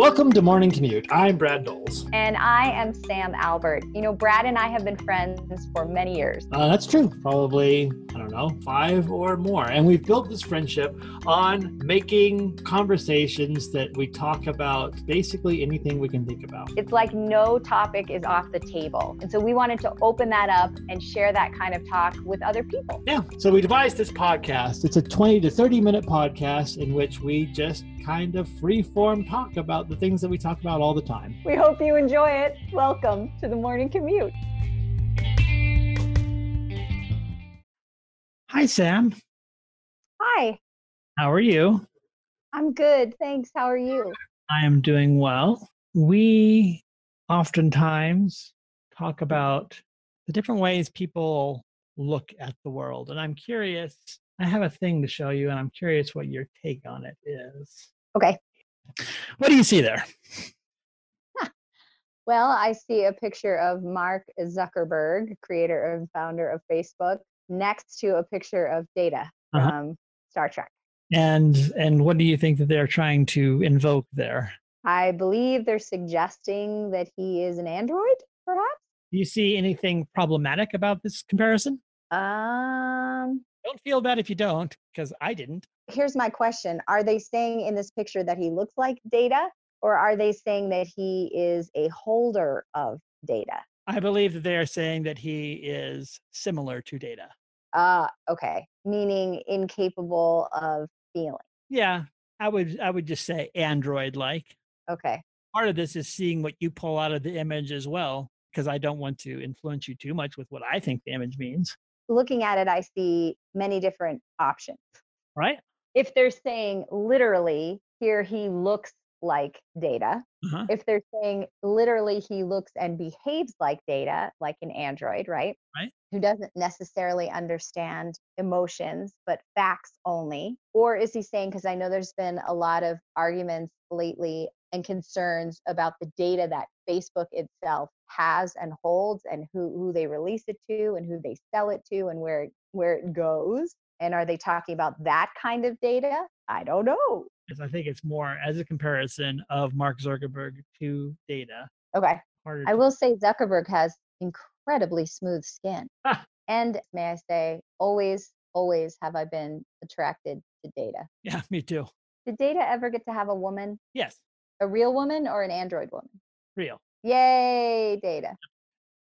Welcome to Morning Commute. I'm Brad Knowles. And I am Sam Albert. You know, Brad and I have been friends for many years. Uh, that's true. Probably, I don't know, five or more. And we've built this friendship on making conversations that we talk about basically anything we can think about. It's like no topic is off the table. And so we wanted to open that up and share that kind of talk with other people. Yeah. So we devised this podcast. It's a 20 to 30 minute podcast in which we just kind of free form talk about the things that we talk about all the time. We hope you enjoy it. Welcome to the morning commute. Hi, Sam. Hi. How are you? I'm good. Thanks. How are you? I am doing well. We oftentimes talk about the different ways people look at the world. And I'm curious, I have a thing to show you, and I'm curious what your take on it is. Okay. What do you see there? Well, I see a picture of Mark Zuckerberg, creator and founder of Facebook, next to a picture of Data Uh-huh. from Star Trek. And and what do you think that they're trying to invoke there? I believe they're suggesting that he is an android, perhaps. Do you see anything problematic about this comparison? Um, Don't feel bad if you don't, because I didn't. here's my question Are they saying in this picture that he looks like data, or are they saying that he is a holder of data? I believe that they are saying that he is similar to data. Uh, okay, meaning incapable of feeling. Yeah, I would I would just say android like. Okay, Part of this is seeing what you pull out of the image as well, because I don't want to influence you too much with what I think the image means. looking at it, I see many different options. Right? If they're saying literally, here he looks like data, Uh-huh. if they're saying literally he looks and behaves like data, like an android, right? Right. Who doesn't necessarily understand emotions, but facts only? Or is he saying, because I know there's been a lot of arguments lately and concerns about the data that Facebook itself has and holds and who, who they release it to and who they sell it to and where, where it goes? And are they talking about that kind of data? I don't know. Because I think it's more as a comparison of Mark Zuckerberg to data. Okay. Harder I to- will say Zuckerberg has incredibly smooth skin. And may I say, always, always have I been attracted to data. Yeah, me too. Did data ever get to have a woman, Yes, a real woman or an android woman? real. Yay, data.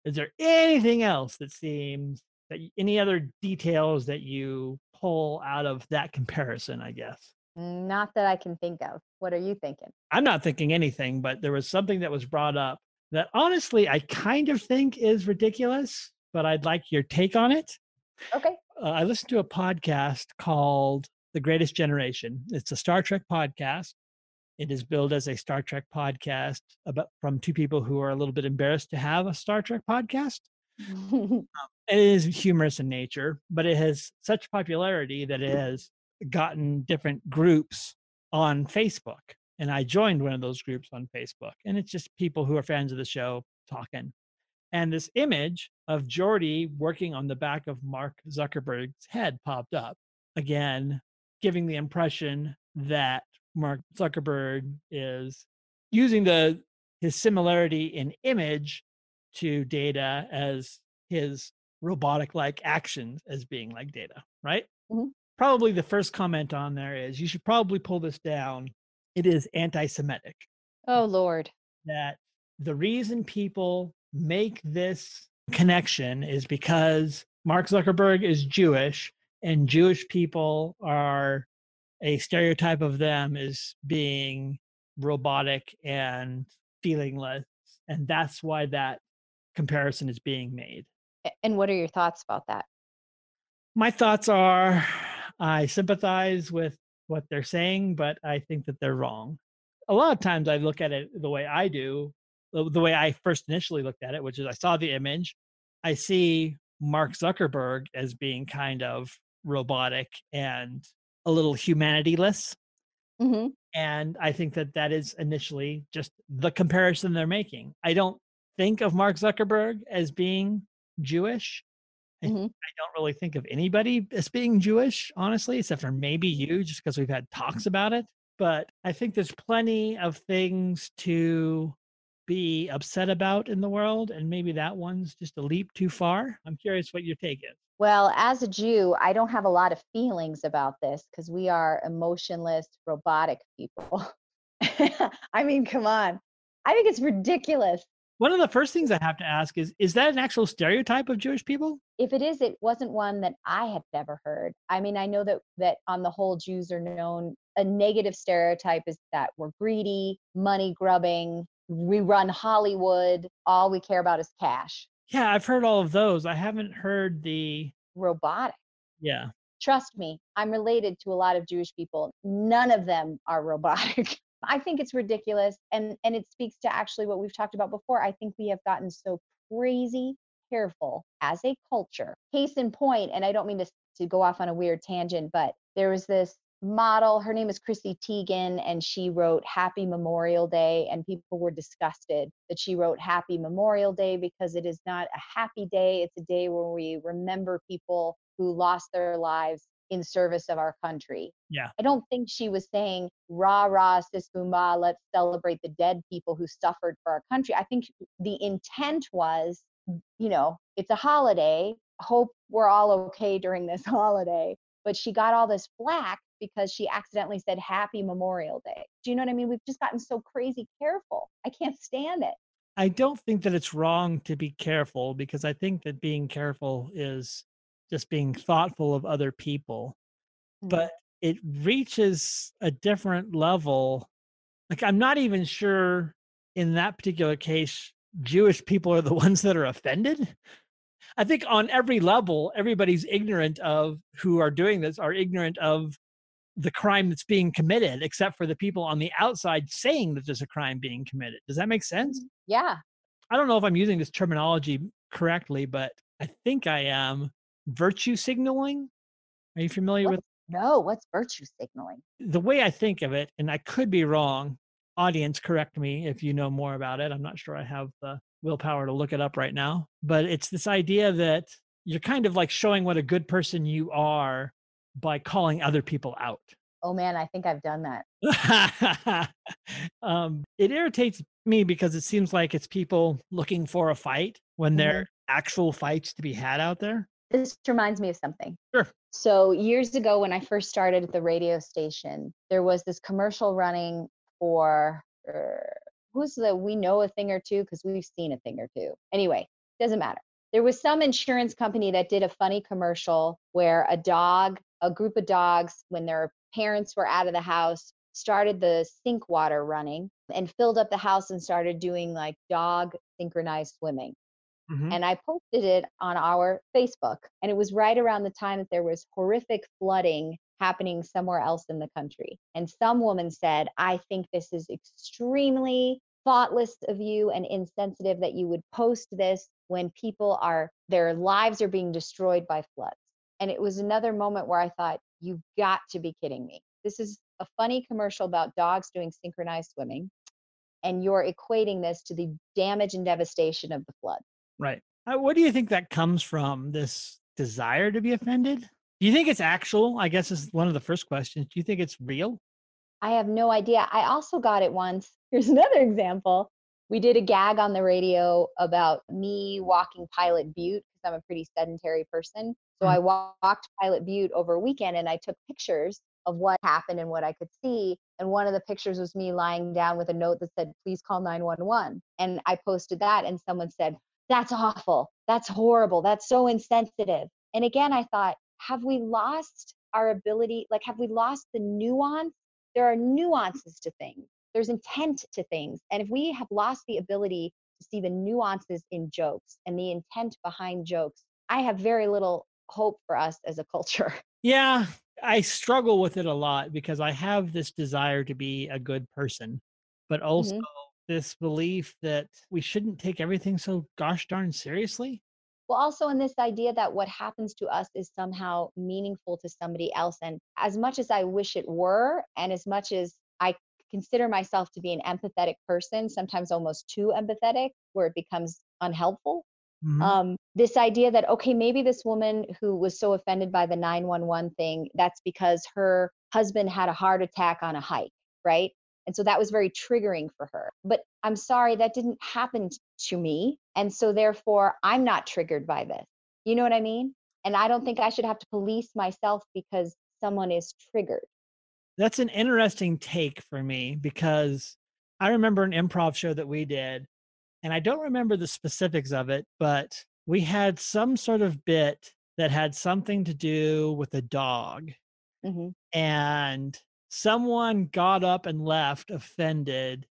Is there anything else that seems that any other details that you pull out of that comparison? I guess Not that I can think of. What are you thinking? I'm not thinking anything, but there was something that was brought up that honestly I kind of think is ridiculous, but I'd like your take on it. Okay. uh, I listened to a podcast called The Greatest Generation. It's a Star Trek podcast. It is billed as a Star Trek podcast about from two people who are a little bit embarrassed to have a Star Trek podcast. It is humorous in nature, but it has such popularity that it has gotten different groups on Facebook. And I joined one of those groups on Facebook. And it's just people who are fans of the show talking. And this image of Geordi working on the back of Mark Zuckerberg's head popped up again, giving the impression that Mark Zuckerberg is using the his similarity in image to data as his robotic like actions as being like data, right? Mhm. Probably the first comment on there is you should probably pull this down. It is anti Semitic oh, Lord. that the reason people make this connection is because Mark Zuckerberg is Jewish and Jewish people are a stereotype of them as being robotic and feelingless. And that's why that comparison is being made. And what are your thoughts about that? My thoughts are I sympathize with what they're saying, but I think that they're wrong. A lot of times I look at it the way I do, the, way I first initially looked at it, which is I saw the image, I see Mark Zuckerberg as being kind of robotic and a little humanityless. hmm And I think that that is initially just the comparison they're making. I don't think of Mark Zuckerberg as being Jewish. I, Mhm. I don't really think of anybody as being Jewish, honestly, except for maybe you, just because we've had talks about it. but I think there's plenty of things to be upset about in the world, and maybe that one's just a leap too far. I'm curious what your take is. Well, as a Jew, I don't have a lot of feelings about this because we are emotionless, robotic people. I mean, come on. I think it's ridiculous. One of the first things I have to ask is is that an actual stereotype of Jewish people? If it is, it wasn't one that I had ever heard. I mean, I know that that on the whole Jews are known a negative stereotype is that we're greedy, money grubbing, we run Hollywood, all we care about is cash. Yeah, I've heard all of those. I haven't heard the robotic. Yeah. Trust me, I'm related to a lot of Jewish people. None of them are robotic. I think it's ridiculous and and it speaks to actually what we've talked about before. I think we have gotten so crazy careful as a culture. Case in point, and I don't mean to to go off on a weird tangent, but there was this model. Her name is Chrissy Teigen, and she wrote Happy Memorial Day. And people were disgusted that she wrote Happy Memorial Day because it is not a happy day. It's a day where we remember people who lost their lives in service of our country. Yeah. I don't think she was saying, rah, rah, sis boomba, let's celebrate the dead people who suffered for our country. I think the intent was, you know, it's a holiday. Hope we're all okay during this holiday. But she got all this flack because she accidentally said Happy Memorial Day. Do you know what I mean? We've just gotten so crazy careful. I can't stand it. I don't think that it's wrong to be careful because I think that being careful is just being thoughtful of other people. Mm-hmm. But it reaches a different level. Like, I'm not even sure in that particular case, Jewish people are the ones that are offended. I think on every level, everybody's ignorant of who are doing this, are ignorant of the crime that's being committed, except for the people on the outside saying that there's a crime being committed. Does that make sense? Mm, yeah. I don't know if I'm using this terminology correctly, but I think I am. Virtue signaling. Are you familiar what? with? No, what's virtue signaling? The way I think of it, and I could be wrong. Audience, correct me if you know more about it. I'm not sure I have the willpower to look it up right now, but it's this idea that you're kind of like showing what a good person you are by calling other people out. Oh man, I think I've done that. um, it irritates me because it seems like it's people looking for a fight when mm-hmm. there are actual fights to be had out there. This reminds me of something. Sure. So, years ago, when I first started at the radio station, there was this commercial running for uh, who's the we know a thing or two because we've seen a thing or two. Anyway, doesn't matter. There was some insurance company that did a funny commercial where a dog a group of dogs, when their parents were out of the house, started the sink water running and filled up the house and started doing like dog synchronized swimming. Mm-hmm. And I posted it on our Facebook. And it was right around the time that there was horrific flooding happening somewhere else in the country. And some woman said, I think this is extremely thoughtless of you and insensitive that you would post this when people are, their lives are being destroyed by floods. And it was another moment where I thought, you've got to be kidding me. This is a funny commercial about dogs doing synchronized swimming. And you're equating this to the damage and devastation of the flood. Right. Uh, what do you think that comes from? This desire to be offended? Do you think it's actual? I guess is one of the first questions. Do you think it's real? I have no idea. I also got it once. Here's another example. We did a gag on the radio about me walking Pilot Butte because I'm a pretty sedentary person. So mm-hmm. I walked Pilot Butte over a weekend and I took pictures of what happened and what I could see. And one of the pictures was me lying down with a note that said, please call 911. And I posted that and someone said, that's awful. That's horrible. That's so insensitive. And again, I thought, have we lost our ability? Like, have we lost the nuance? There are nuances to things, there's intent to things. And if we have lost the ability to see the nuances in jokes and the intent behind jokes, I have very little hope for us as a culture. Yeah, I struggle with it a lot because I have this desire to be a good person, but also mm-hmm. This belief that we shouldn't take everything so gosh darn seriously. Well, also in this idea that what happens to us is somehow meaningful to somebody else. And as much as I wish it were, and as much as I consider myself to be an empathetic person, sometimes almost too empathetic, where it becomes unhelpful. Mm-hmm. Um, this idea that, okay, maybe this woman who was so offended by the 911 thing, that's because her husband had a heart attack on a hike. right? And so that was very triggering for her. But I'm sorry, that didn't happen to me. And so therefore, I'm not triggered by this. You know what I mean? And I don't think I should have to police myself because someone is triggered. That's an interesting take for me because I remember an improv show that we did, and I don't remember the specifics of it, but we had some sort of bit that had something to do with a dog. hmm And someone got up and left offended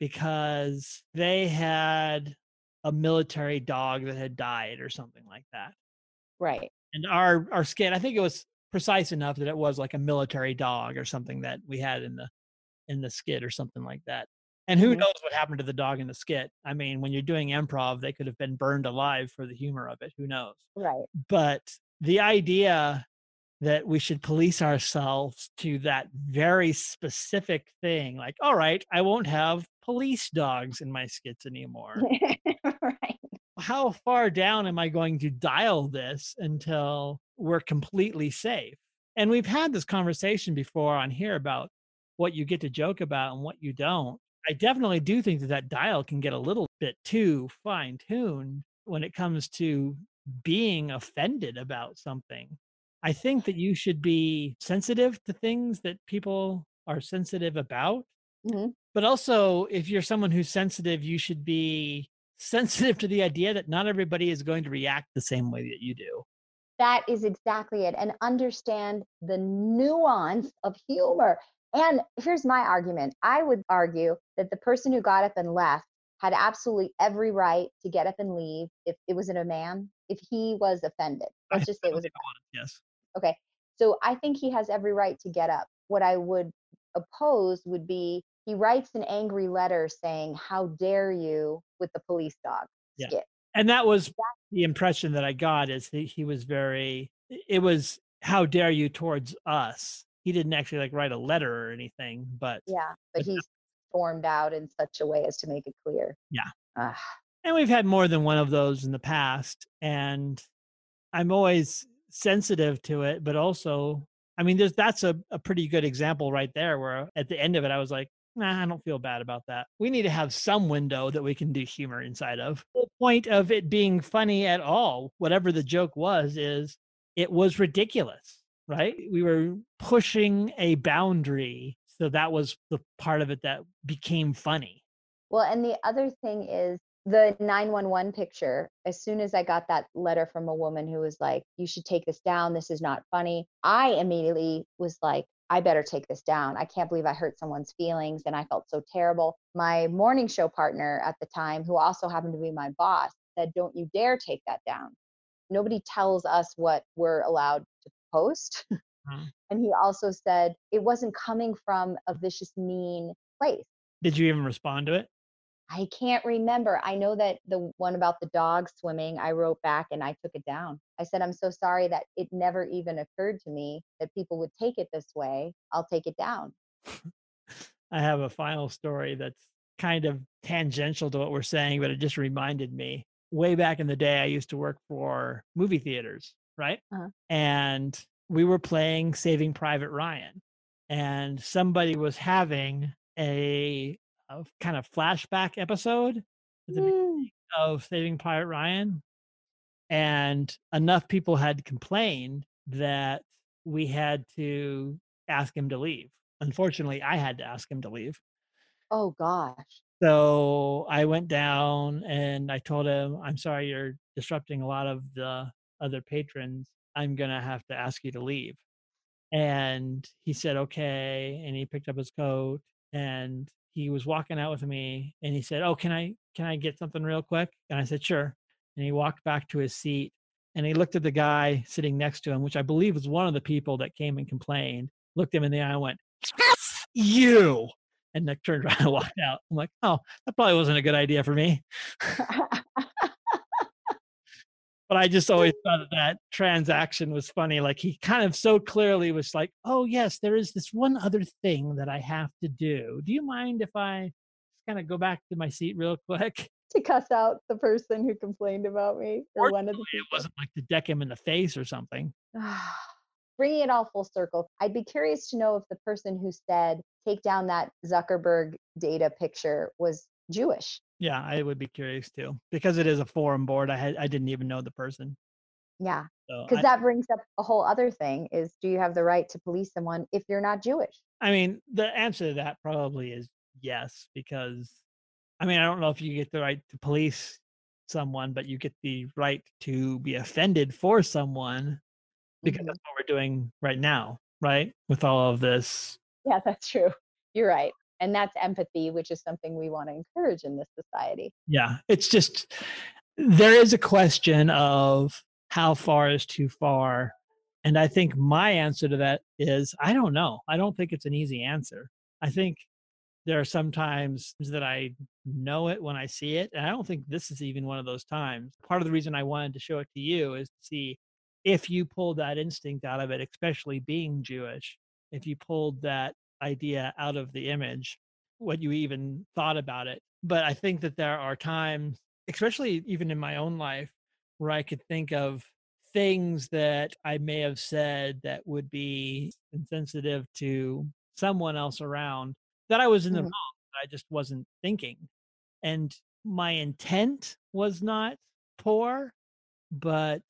because they had a military dog that had died or something like that. Right. And our our skit, I think it was precise enough that it was like a military dog or something that we had in the in the skit or something like that. And who Mhm. knows what happened to the dog in the skit? I mean, when you're doing improv, they could have been burned alive for the humor of it. Who knows? Right. But the idea that we should police ourselves to that very specific thing, like, all right, I won't have police dogs in my skits anymore. right. How far down am I going to dial this until we're completely safe? And we've had this conversation before on here about what you get to joke about and what you don't. I definitely do think that that dial can get a little bit too fine tuned when it comes to being offended about something. I think that you should be sensitive to things that people are sensitive about. Mhm. But also, if you're someone who's sensitive, you should be sensitive to the idea that not everybody is going to react the same way that you do. That is exactly it. And understand the nuance of humor. And here's my argument I would argue that the person who got up and left had absolutely every right to get up and leave if it wasn't a man, if he was offended. Let's just say it was definitely don't it, yes. Okay. So I think he has every right to get up. What I would oppose would be he writes an angry letter saying, How dare you with the police dog Yeah. skit. And that was the impression that I got is he, he was very it was how dare you towards us. He didn't actually like write a letter or anything, but Yeah. But But he's formed out in such a way as to make it clear. Yeah. And we've had more than one of those in the past and i'm always sensitive to it but also i mean there's that's a, a pretty good example right there where uh, at the end of it i was like nah i don't feel bad about that. We need to have some window that we can do humor inside of. The point of it being funny at all whatever the joke was is it was ridiculous right? We were pushing a boundary so that was the part of it that became funny. Well, and the other thing is the 911 picture. As soon as I got that letter from a woman who was like, You should take this down. This is not funny. I immediately was like, I better take this down. I can't believe I hurt someone's feelings and I felt so terrible. My morning show partner at the time, who also happened to be my boss, said, Don't you dare take that down. Nobody tells us what we're allowed to post. Mhm. and he also said it wasn't coming from a vicious, mean place. did you even respond to it I can't remember. I know that the one about the dog swimming, I wrote back and I took it down. I said, I'm so sorry that it never even occurred to me that people would take it this way. I'll take it down. I have a final story that's kind of tangential to what we're saying, but it just reminded me. Way back in the day, I used to work for movie theaters, right? Uh-huh. And we were playing Saving Private Ryan, and somebody was having a, a kind of flashback episode at the hmm. beginning of Saving Private Ryan, and enough people had complained that we had to ask him to leave. Unfortunately, I had to ask him to leave. Oh gosh. So I went down and I told him, I'm sorry, you're disrupting a lot of the other patrons. I'm going to have to ask you to leave. And he said, okay. And he picked up his coat and he was walking out with me and he said, oh, can I, can I get something real quick? And I said, sure. And he walked back to his seat and he looked at the guy sitting next to him, which I believe was one of the people that came and complained, looked him in the eye and went, you and Nick turned around and walked out. I'm like, oh, that probably wasn't a good idea for me. But I just always thought that, that transaction was funny. Like he kind of so clearly was like, oh, yes, there is this one other thing that I have to do. Do you mind if I just kind of go back to my seat real quick? to cuss out the person who complained about me or one of the It wasn't like to deck him in the face or something. bringing it all full circle, I'd be curious to know if the person who said, take down that Zuckerberg data picture was Jewish. Yeah, I would be curious too because it is a forum board. I had I didn't even know the person. Yeah. Because I, that brings up a whole other thing is do you have the right to police someone if you're not Jewish? I mean, the answer to that probably is yes because I mean, I don't know if you get the right to police someone, but you get the right to be offended for someone because Mhm. that's what we're doing right now, right? With all of this Yeah, that's true. You're right. And that's empathy, which is something we want to encourage in this society. Yeah, it's just there is a question of how far is too far. And I think my answer to that is I don't know. I don't think it's an easy answer. I think there are some times that I know it when I see it. And I don't think this is even one of those times. Part of the reason I wanted to show it to you is to see if you pulled that instinct out of it, especially being Jewish, if you pulled that idea out of the image, what you even thought about it. But I think that there are times, especially even in my own life, where I could think of things that I may have said that would be insensitive to someone else around that I was in the Mhm. wrong. I just wasn't thinking. And my intent was not poor, but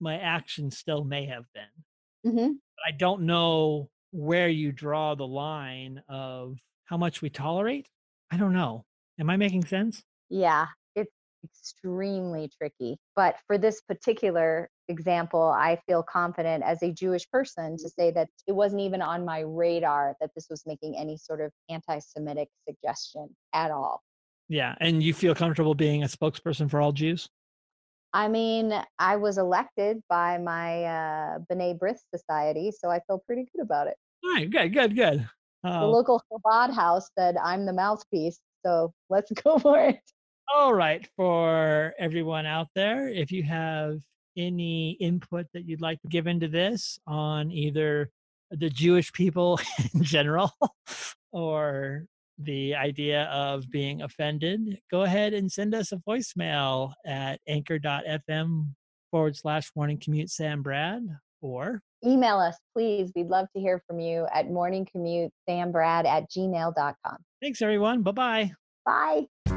my action still may have been. hmm I don't know where you draw the line of how much we tolerate. I don't know. Am I making sense? Yeah, it's extremely tricky. But for this particular example, I feel confident as a Jewish person to say that it wasn't even on my radar that this was making any sort of anti Semitic suggestion at all. Yeah. And you feel comfortable being a spokesperson for all Jews? I mean, I was elected by my uh, B'nai B'rith Society, so I feel pretty good about it. All right. Good, good, good. The Uh, local Chabad house said I'm the mouthpiece, so let's go for it. all right. For everyone out there, if you have any input that you'd like to give into this on either the Jewish people in general or the idea of being offended, go ahead and send us a voicemail at anchor.fm forward slash morning commute Sam Brad or Email us, please. We'd love to hear from you at morningcommutesambrad at gmail.com. thanks everyone. Bye bye. Bye.